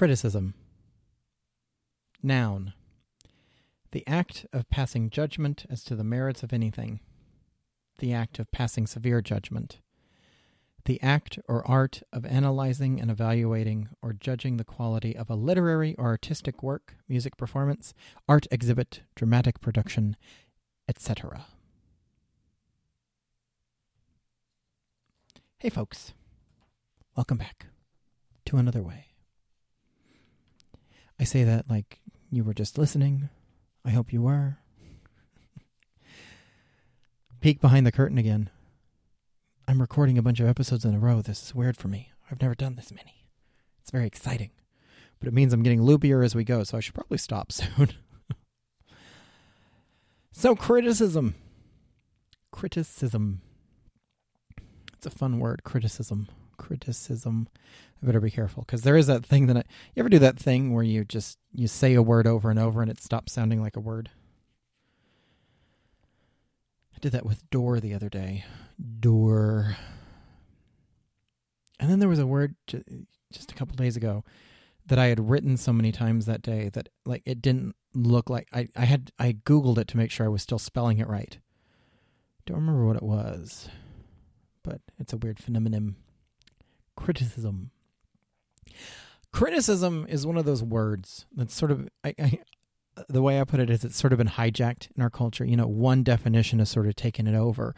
Criticism. Noun. The act of passing judgment as to the merits of anything. The act of passing severe judgment. The act or art of analyzing and evaluating or judging the quality of a literary or artistic work, music performance, art exhibit, dramatic production, etc. Hey, folks. Welcome back to Another Way. I say that like you were just listening. I hope you were. Peek behind the curtain again. I'm recording a bunch of episodes in a row. This is weird for me. I've never done this many. It's very exciting. But it means I'm getting loopier as we go, so I should probably stop soon. so, criticism. Criticism. It's a fun word, criticism. Criticism. I better be careful because there is that thing that I, you ever do that thing where you just you say a word over and over and it stops sounding like a word. I did that with door the other day. Door. And then there was a word just a couple days ago that I had written so many times that day that like it didn't look like I, I had I googled it to make sure I was still spelling it right. Don't remember what it was, but it's a weird phenomenon. Criticism. Criticism is one of those words that's sort of I, I the way I put it is it's sort of been hijacked in our culture. You know, one definition has sort of taken it over.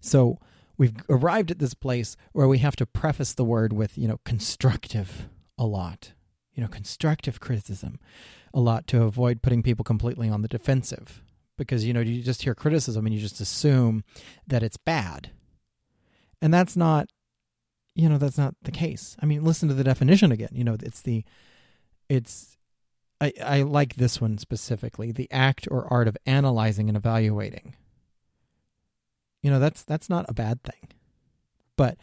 So we've arrived at this place where we have to preface the word with, you know, constructive a lot. You know, constructive criticism a lot to avoid putting people completely on the defensive. Because, you know, you just hear criticism and you just assume that it's bad. And that's not you know that's not the case. I mean, listen to the definition again. You know, it's the it's I I like this one specifically, the act or art of analyzing and evaluating. You know, that's that's not a bad thing. But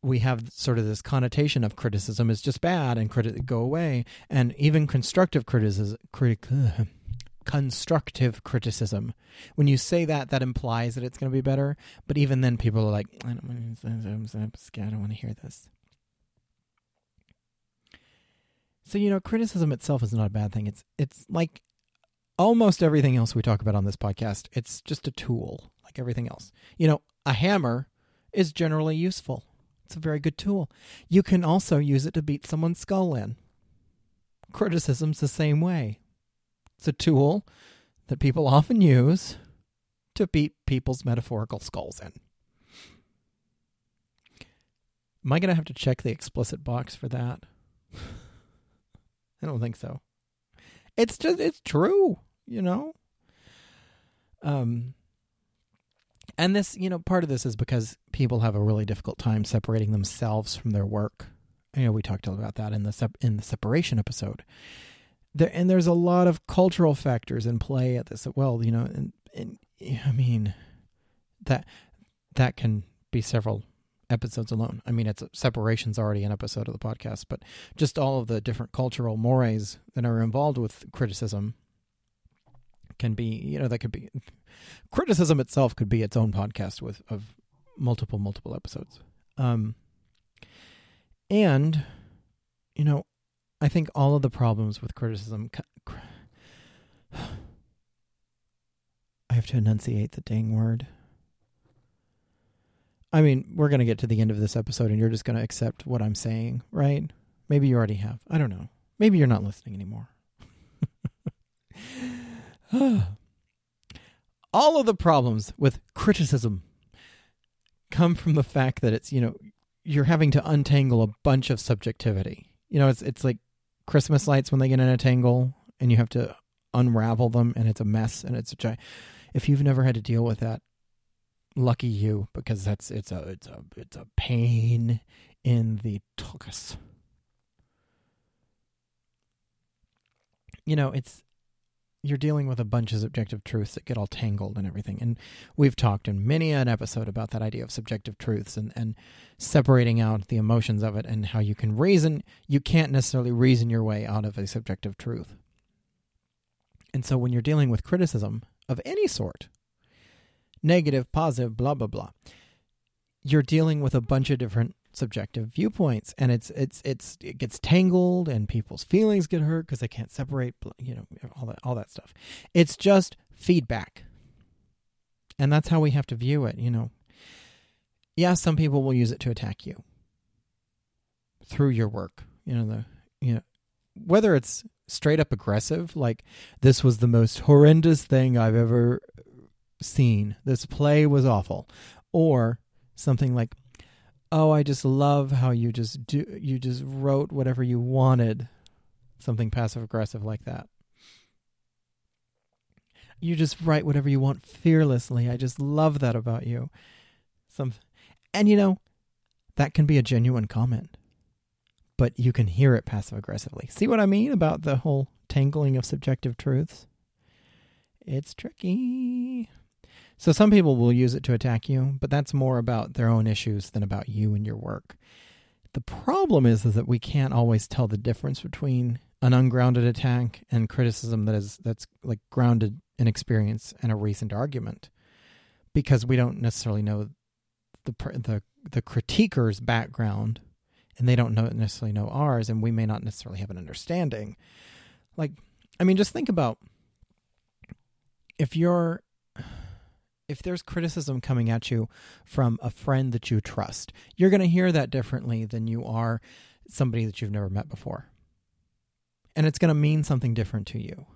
we have sort of this connotation of criticism is just bad and criti- go away and even constructive criticism critic constructive criticism. When you say that, that implies that it's going to be better. But even then, people are like, I don't. I don't want to hear this. So you know, criticism itself is not a bad thing. It's it's like almost everything else we talk about on this podcast. It's just a tool, like everything else. You know, a hammer is generally useful. It's a very good tool. You can also use it to beat someone's skull in. Criticism's the same way. It's a tool that people often use to beat people's metaphorical skulls in. Am I going to have to check the explicit box for that? I don't think so. It's just it's true, you know. Um and this, you know, part of this is because people have a really difficult time separating themselves from their work. You know, we talked about that in the sep- in the separation episode there and there's a lot of cultural factors in play at this well you know and, and i mean that that can be several episodes alone. I mean it's separation's already an episode of the podcast but just all of the different cultural mores that are involved with criticism can be you know that could be criticism itself could be its own podcast with of multiple multiple episodes. Um and you know I think all of the problems with criticism. I have to enunciate the dang word. I mean, we're going to get to the end of this episode and you're just going to accept what I'm saying, right? Maybe you already have. I don't know. Maybe you're not listening anymore. All of the problems with criticism come from the fact that it's, you know, you're having to untangle a bunch of subjectivity. You know, it's it's like Christmas lights when they get in a tangle and you have to unravel them and it's a mess and it's a giant. If you've never had to deal with that, lucky you because that's it's a it's a it's a pain in the tuchus. You know, it's you're dealing with a bunch of subjective truths that get all tangled and everything. And we've talked in many an episode about that idea of subjective truths and, and separating out the emotions of it and how you can reason. You can't necessarily reason your way out of a subjective truth. And so when you're dealing with criticism of any sort, negative, positive, blah, blah, blah, you're dealing with a bunch of different subjective viewpoints and it's it's it's it gets tangled and people's feelings get hurt because they can't separate you know all that all that stuff. It's just feedback. And that's how we have to view it you know. Yeah some people will use it to attack you through your work you know the you know whether it's straight up aggressive like this was the most horrendous thing i've ever seen. This play was awful or something like oh i just love how you just do you just wrote whatever you wanted. Something passive aggressive like that. You just write whatever you want fearlessly. I just love that about you. Some and you know that can be a genuine comment but you can hear it passive aggressively. See what i mean about the whole tangling of subjective truths? It's tricky so some people will use it to attack you, but that's more about their own issues than about you and your work. The problem is, is that we can't always tell the difference between an ungrounded attack and criticism that is that's like grounded in experience and a recent argument because we don't necessarily know the the the critiquer's background and they don't know necessarily know ours and we may not necessarily have an understanding like i mean just think about if you're if there's criticism coming at you from a friend that you trust, you're going to hear that differently than you are somebody that you've never met before. And it's going to mean something different to you.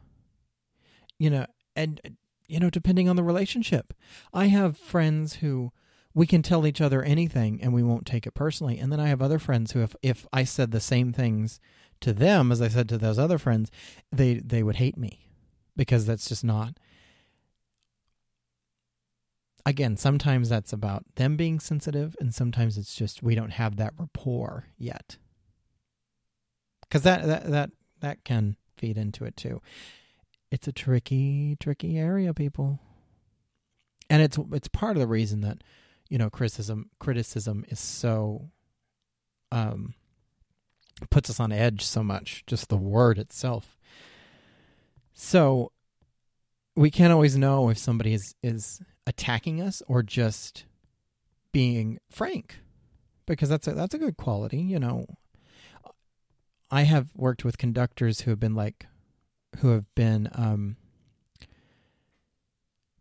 You know, and, you know, depending on the relationship. I have friends who we can tell each other anything and we won't take it personally. And then I have other friends who, if, if I said the same things to them as I said to those other friends, they, they would hate me because that's just not again, sometimes that's about them being sensitive, and sometimes it's just we don't have that rapport yet. Because that, that that that can feed into it too. It's a tricky, tricky area, people, and it's it's part of the reason that you know criticism criticism is so um puts us on edge so much. Just the word itself. So we can't always know if somebody is is attacking us or just being frank? Because that's a, that's a good quality you know. I have worked with conductors who have been like who have been um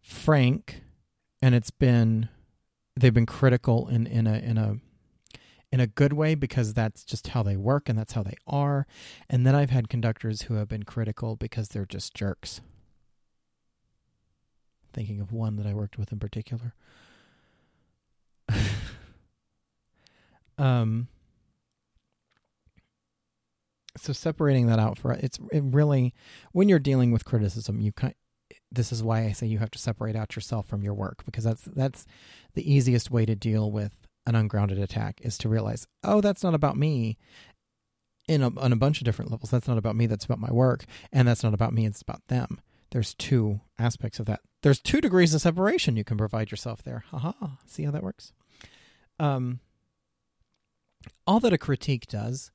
frank and it's been they've been critical in in a in a in a good way because that's just how they work and that's how they are. And then i've had conductors who have been critical because they're just jerks thinking of one that I worked with in particular. um, so separating that out for it's it really when you're dealing with criticism, you kind this is why I say you have to separate out yourself from your work because that's that's the easiest way to deal with an ungrounded attack is to realize, oh, that's not about me. In a, on a bunch of different levels, that's not about me. That's about my work, and that's not about me. It's about them there's two aspects of that. There's two degrees of separation you can provide yourself there. Haha. See how that works? Um, all that a critique does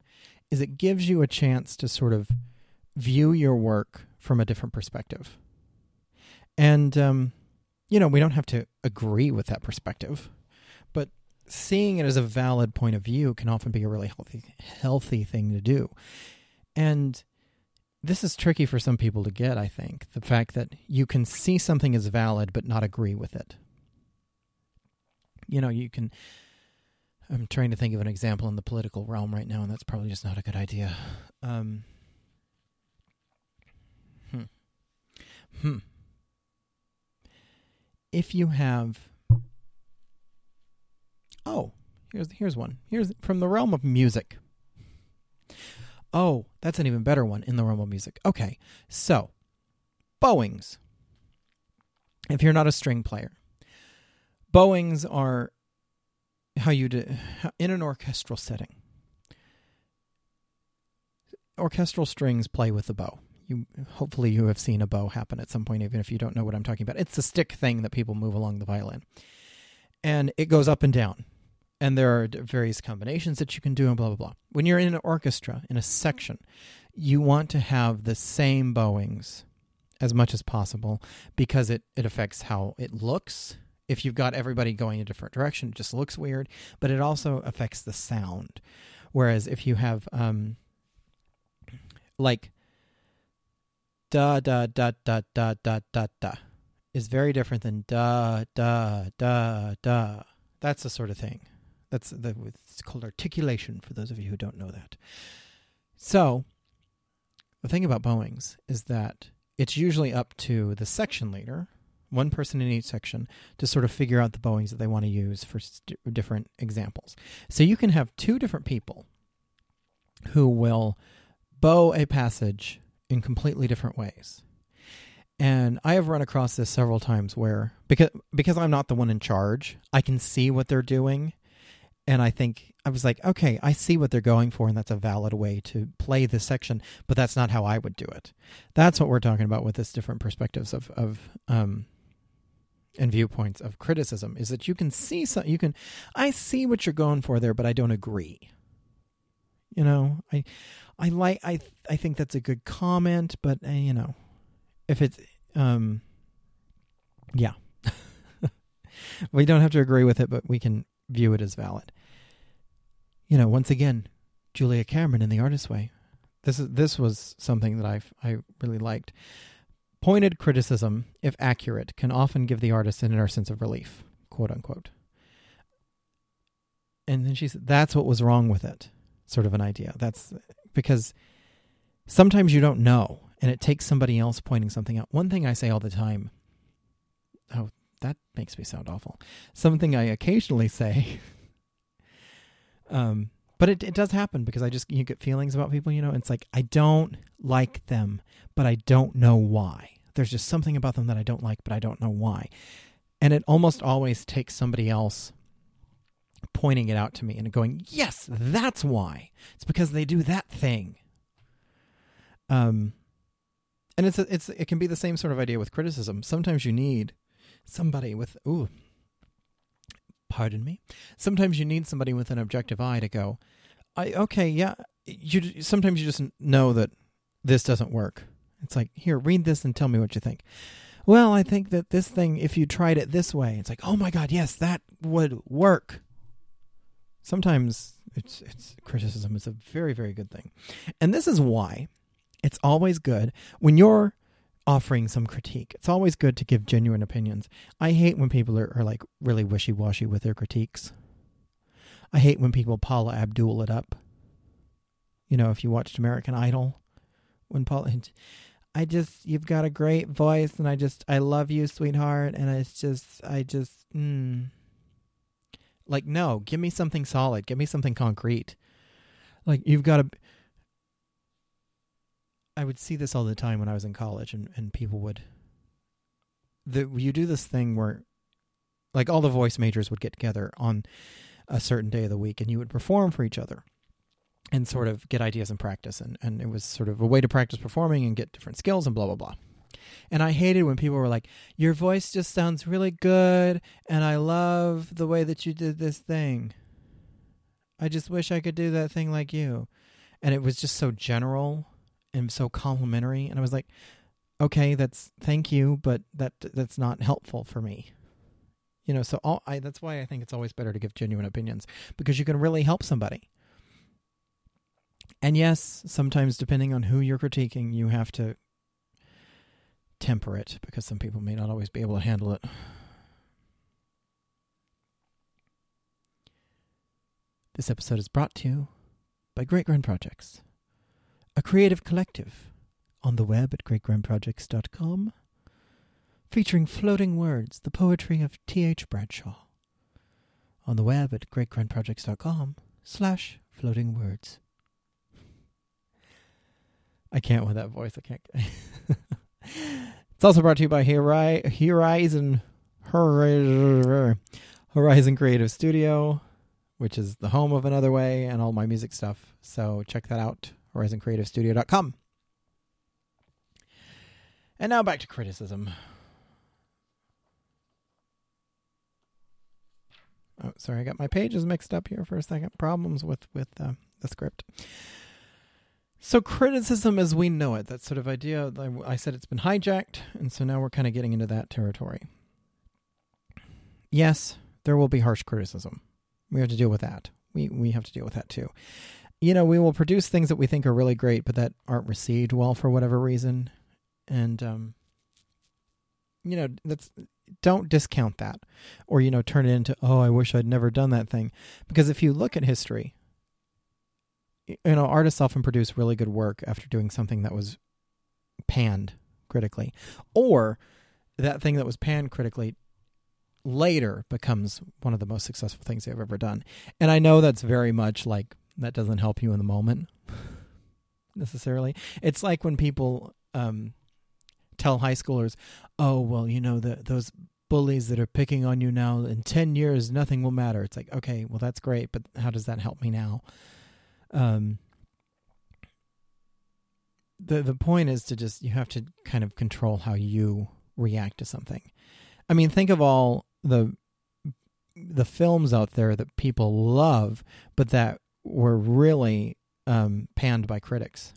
is it gives you a chance to sort of view your work from a different perspective. And, um, you know, we don't have to agree with that perspective, but seeing it as a valid point of view can often be a really healthy, healthy thing to do. And this is tricky for some people to get, I think. The fact that you can see something as valid but not agree with it. You know, you can. I'm trying to think of an example in the political realm right now, and that's probably just not a good idea. Um, hmm. Hmm. If you have. Oh, here's here's one. Here's from the realm of music. Oh, that's an even better one in the realm of music. Okay, so bowings. If you're not a string player, bowings are how you do in an orchestral setting. Orchestral strings play with the bow. You hopefully you have seen a bow happen at some point, even if you don't know what I'm talking about. It's a stick thing that people move along the violin, and it goes up and down and there are various combinations that you can do and blah blah blah when you're in an orchestra in a section you want to have the same bowings as much as possible because it, it affects how it looks if you've got everybody going a different direction, it just looks weird. But it also affects the sound. Whereas if you have um, like da da da da da da da da is very different than da da da da. That's the sort of thing. That's the it's called articulation for those of you who don't know that. So the thing about bowings is that it's usually up to the section leader, one person in each section, to sort of figure out the bowings that they want to use for st- different examples. So you can have two different people who will bow a passage in completely different ways. And I have run across this several times where because because I'm not the one in charge, I can see what they're doing and I think I was like, okay, I see what they're going for, and that's a valid way to play this section, but that's not how I would do it. That's what we're talking about with this different perspectives of of um and viewpoints of criticism is that you can see some you can I see what you're going for there, but I don't agree. You know, I I like I I think that's a good comment, but uh, you know, if it's um yeah. we don't have to agree with it, but we can view it as valid. You know, once again, Julia Cameron in The Artist's Way. This is this was something that I I really liked. Pointed criticism, if accurate, can often give the artist an inner sense of relief, quote unquote. And then she said, "That's what was wrong with it." Sort of an idea. That's because sometimes you don't know, and it takes somebody else pointing something out. One thing I say all the time. Oh, that makes me sound awful. Something I occasionally say. um, but it, it does happen because I just you get feelings about people, you know. It's like I don't like them, but I don't know why. There's just something about them that I don't like, but I don't know why. And it almost always takes somebody else pointing it out to me and going, "Yes, that's why." It's because they do that thing. Um, and it's a, it's it can be the same sort of idea with criticism. Sometimes you need somebody with ooh pardon me? Sometimes you need somebody with an objective eye to go i okay yeah you sometimes you just know that this doesn't work. It's like here read this and tell me what you think. Well i think that this thing if you tried it this way it's like oh my god yes that would work. Sometimes it's it's criticism is a very very good thing. And this is why it's always good when you're offering some critique. It's always good to give genuine opinions. I hate when people are, are like really wishy washy with their critiques. I hate when people Paula Abdul it up. You know, if you watched American Idol, when Paula, I just, you've got a great voice, and I just, I love you, sweetheart, and it's just, I just, mm. like, no, give me something solid, give me something concrete. Like, you've got to, I would see this all the time when I was in college, and, and people would. The, you do this thing where, like, all the voice majors would get together on a certain day of the week, and you would perform for each other and sort of get ideas and practice. And, and it was sort of a way to practice performing and get different skills and blah, blah, blah. And I hated when people were like, Your voice just sounds really good, and I love the way that you did this thing. I just wish I could do that thing like you. And it was just so general and so complimentary and i was like okay that's thank you but that that's not helpful for me. You know so all i that's why i think it's always better to give genuine opinions because you can really help somebody. And yes sometimes depending on who you're critiquing you have to temper it because some people may not always be able to handle it. This episode is brought to you by great grand projects a creative collective on the web at greatgrandprojects.com, featuring floating words, the poetry of T.H. Bradshaw, on the web at greatgrandprojects.com slash floating words. I can't with that voice. I can't. it's also brought to you by Horizon Horizon Creative Studio, which is the home of Another Way and all my music stuff. So check that out horizoncreativestudio.com. And now back to criticism. Oh, sorry, I got my pages mixed up here for a second. Problems with with uh, the script. So criticism as we know it, that sort of idea. I said it's been hijacked, and so now we're kind of getting into that territory. yes, there will be harsh criticism. We have to deal with that. We we have to deal with that too. You know, we will produce things that we think are really great, but that aren't received well for whatever reason, and um, you know, that's don't discount that, or you know, turn it into oh, I wish I'd never done that thing, because if you look at history, you know, artists often produce really good work after doing something that was panned critically, or that thing that was panned critically later becomes one of the most successful things they've ever done. And I know that's very much like that doesn't help you in the moment necessarily. It's like when people um, tell high schoolers, "Oh, well, you know, the, those bullies that are picking on you now in 10 years nothing will matter." It's like, "Okay, well that's great, but how does that help me now?" Um the the point is to just you have to kind of control how you react to something. I mean, think of all the the films out there that people love, but that were really um, panned by critics.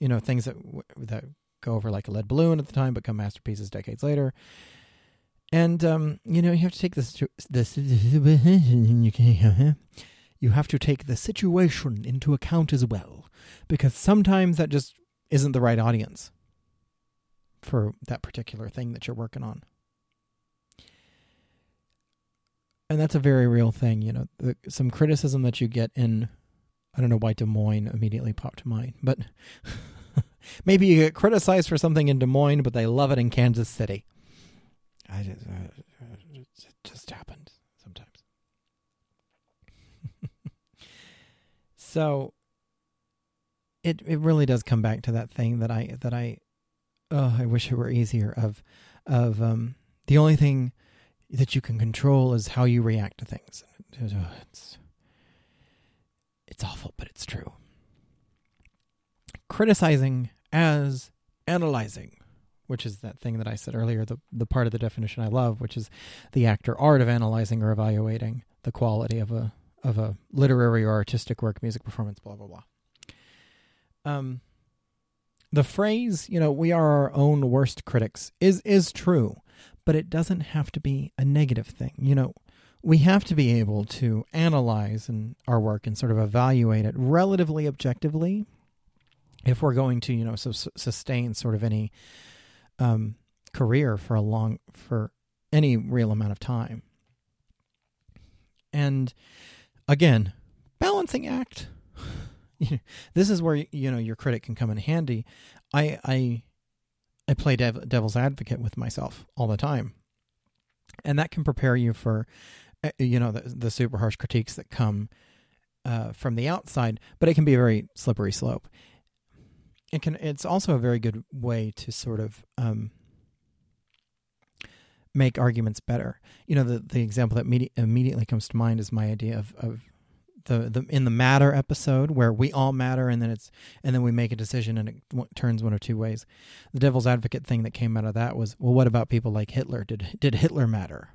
You know, things that that go over like a lead balloon at the time, become masterpieces decades later. And um, you know, you have to take this this you have to take the situation into account as well, because sometimes that just isn't the right audience for that particular thing that you're working on. And that's a very real thing, you know. The, some criticism that you get in, I don't know why Des Moines immediately popped to mind, but maybe you get criticized for something in Des Moines, but they love it in Kansas City. I just, uh, it just happens sometimes. so it it really does come back to that thing that I that I oh I wish it were easier of of um the only thing that you can control is how you react to things. It's it's awful, but it's true. Criticizing as analyzing, which is that thing that I said earlier, the the part of the definition I love, which is the actor art of analyzing or evaluating the quality of a of a literary or artistic work, music performance, blah blah blah. Um, the phrase, you know, we are our own worst critics is is true, but it doesn't have to be a negative thing. You know, we have to be able to analyze and our work and sort of evaluate it relatively objectively if we're going to, you know, su- sustain sort of any um, career for a long for any real amount of time. And again, balancing act this is where you know your critic can come in handy. I I I play dev, devil's advocate with myself all the time, and that can prepare you for you know the, the super harsh critiques that come uh, from the outside. But it can be a very slippery slope. It can. It's also a very good way to sort of um, make arguments better. You know, the the example that immediately comes to mind is my idea of of the, the in the matter episode where we all matter and then it's and then we make a decision and it w- turns one or two ways the devil's advocate thing that came out of that was well what about people like hitler did did hitler matter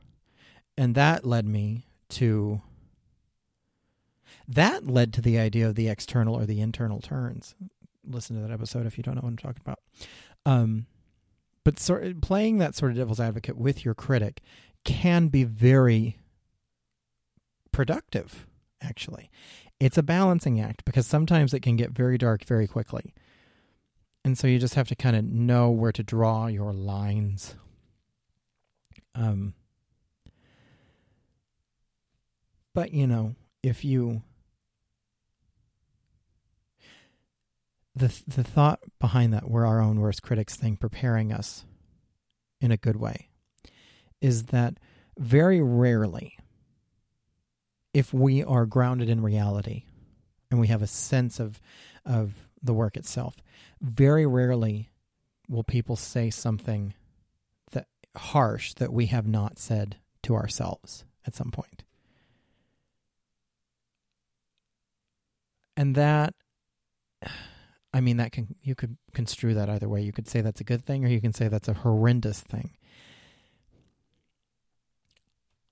and that led me to that led to the idea of the external or the internal turns listen to that episode if you don't know what i'm talking about um but sort playing that sort of devil's advocate with your critic can be very productive actually. It's a balancing act because sometimes it can get very dark very quickly. And so you just have to kind of know where to draw your lines. Um, but, you know, if you. The, the thought behind that, we're our own worst critics thing, preparing us in a good way, is that very rarely if we are grounded in reality and we have a sense of of the work itself very rarely will people say something that harsh that we have not said to ourselves at some point and that i mean that can you could construe that either way you could say that's a good thing or you can say that's a horrendous thing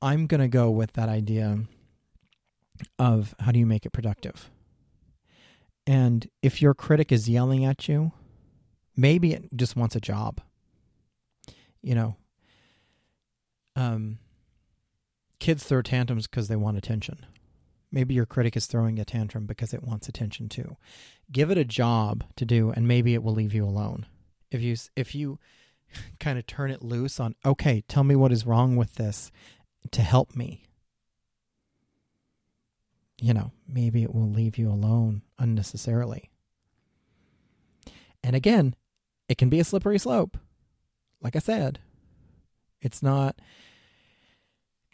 i'm going to go with that idea of how do you make it productive. And if your critic is yelling at you, maybe it just wants a job. You know, um, kids throw tantrums because they want attention. Maybe your critic is throwing a tantrum because it wants attention too. Give it a job to do, and maybe it will leave you alone. If you if you kind of turn it loose on, okay, tell me what is wrong with this to help me. You know, maybe it will leave you alone unnecessarily. And again, it can be a slippery slope. Like I said, it's not.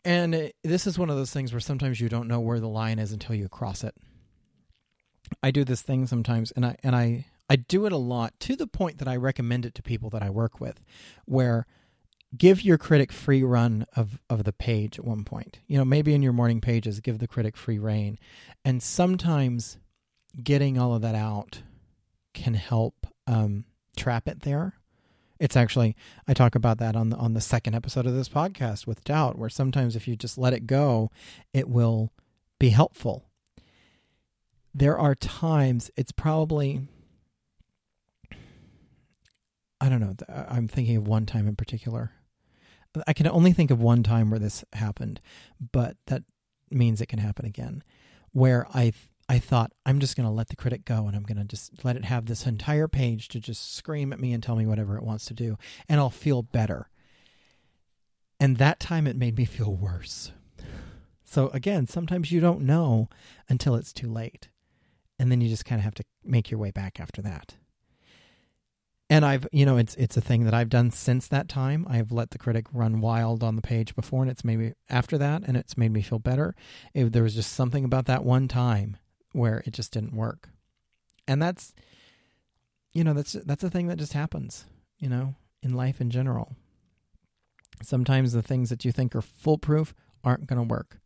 And it, this is one of those things where sometimes you don't know where the line is until you cross it. I do this thing sometimes, and I and I I do it a lot to the point that I recommend it to people that I work with, where give your critic free run of of the page at one point. You know, maybe in your morning pages, give the critic free rein, and sometimes getting all of that out can help um, trap it there. It's actually I talk about that on the on the second episode of this podcast with doubt, where sometimes if you just let it go, it will be helpful. There are times it's probably I don't know. I'm thinking of one time in particular. I can only think of one time where this happened, but that means it can happen again. Where I I thought I'm just going to let the critic go and I'm going to just let it have this entire page to just scream at me and tell me whatever it wants to do and I'll feel better. And that time it made me feel worse. So again, sometimes you don't know until it's too late. And then you just kind of have to make your way back after that. And I've, you know, it's it's a thing that I've done since that time. I've let the critic run wild on the page before, and it's maybe after that, and it's made me feel better. If there was just something about that one time where it just didn't work. And that's you know, that's that's a thing that just happens, you know, in life in general. Sometimes the things that you think are foolproof aren't going to work.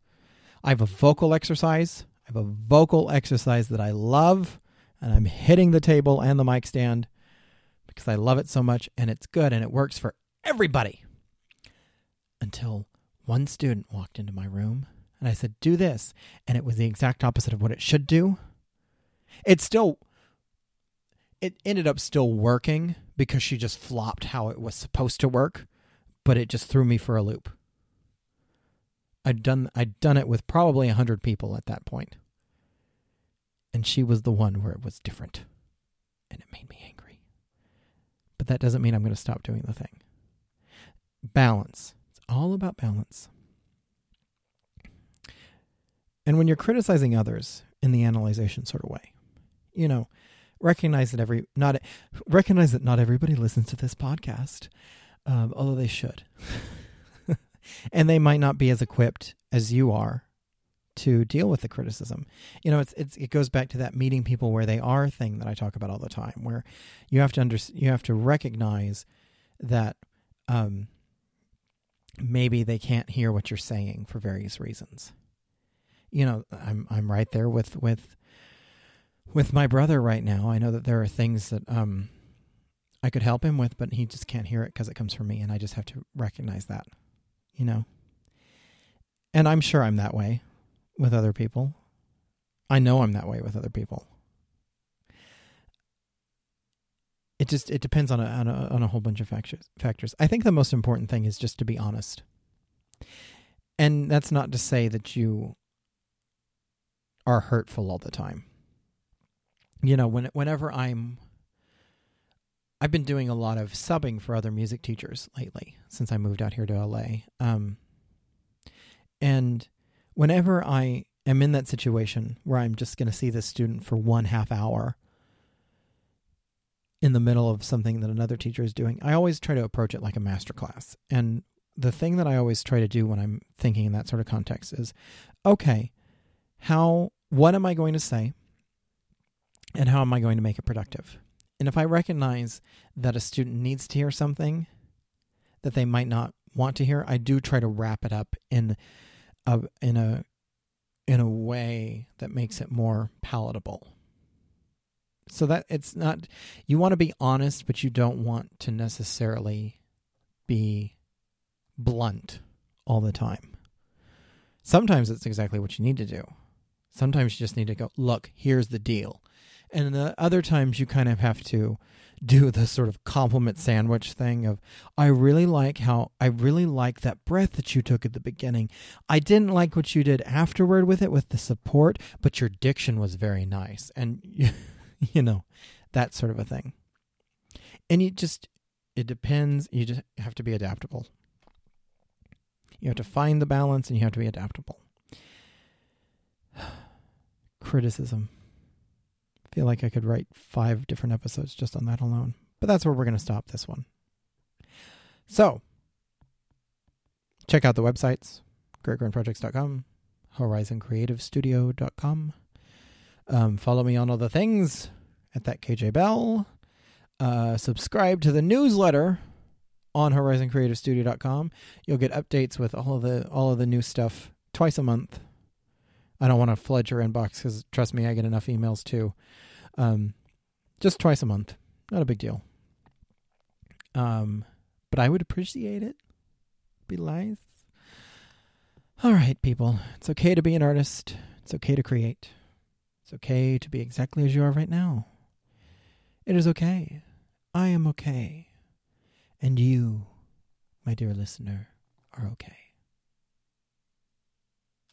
I have a vocal exercise. I have a vocal exercise that I love, and I'm hitting the table and the mic stand because I love it so much and it's good and it works for everybody. Until one student walked into my room and I said, Do this. And it was the exact opposite of what it should do. It still, it ended up still working because she just flopped how it was supposed to work, but it just threw me for a loop. I'd done I'd done it with probably a hundred people at that point. And she was the one where it was different. And it made me angry. But that doesn't mean I'm going to stop doing the thing. Balance. It's all about balance. And when you're criticizing others in the analyzation sort of way, you know, recognize that every not recognize that not everybody listens to this podcast, um, although they should, and they might not be as equipped as you are to deal with the criticism. You know, it's, it's it goes back to that meeting people where they are thing that I talk about all the time, where you have to under you have to recognize that um, maybe they can't hear what you're saying for various reasons you know, I'm I'm right there with with with my brother right now. I know that there are things that um I could help him with, but he just can't hear it because it comes from me, and I just have to recognize that, you know. And I'm sure I'm that way with other people. I know I'm that way with other people. It just it depends on a on a, on a whole bunch of factors. Factors. I think the most important thing is just to be honest. And that's not to say that you are hurtful all the time. You know, when whenever I'm I've been doing a lot of subbing for other music teachers lately since I moved out here to LA. Um, and whenever I am in that situation where I'm just going to see this student for one half hour in the middle of something that another teacher is doing, I always try to approach it like a master class. And the thing that I always try to do when I'm thinking in that sort of context is okay, how what am I going to say and how am I going to make it productive? And if I recognize that a student needs to hear something that they might not want to hear, I do try to wrap it up in a in a in a way that makes it more palatable. So that it's not you want to be honest, but you don't want to necessarily be blunt all the time. Sometimes it's exactly what you need to do. Sometimes you just need to go, look, here's the deal. And the other times you kind of have to do the sort of compliment sandwich thing of I really like how I really like that breath that you took at the beginning. I didn't like what you did afterward with it with the support, but your diction was very nice and you, you know, that sort of a thing. And you just it depends, you just have to be adaptable. You have to find the balance and you have to be adaptable. Criticism. I feel like I could write five different episodes just on that alone. But that's where we're going to stop this one. So, check out the websites greatgrandprojects.com, horizoncreativestudio.com. Um, follow me on all the things at that KJ Bell. Uh, subscribe to the newsletter on horizoncreativestudio.com. You'll get updates with all of the all of the new stuff twice a month. I don't want to flood your inbox because trust me, I get enough emails too. Um, just twice a month, not a big deal. Um, but I would appreciate it. Be nice. All right, people. It's okay to be an artist. It's okay to create. It's okay to be exactly as you are right now. It is okay. I am okay. And you, my dear listener, are okay.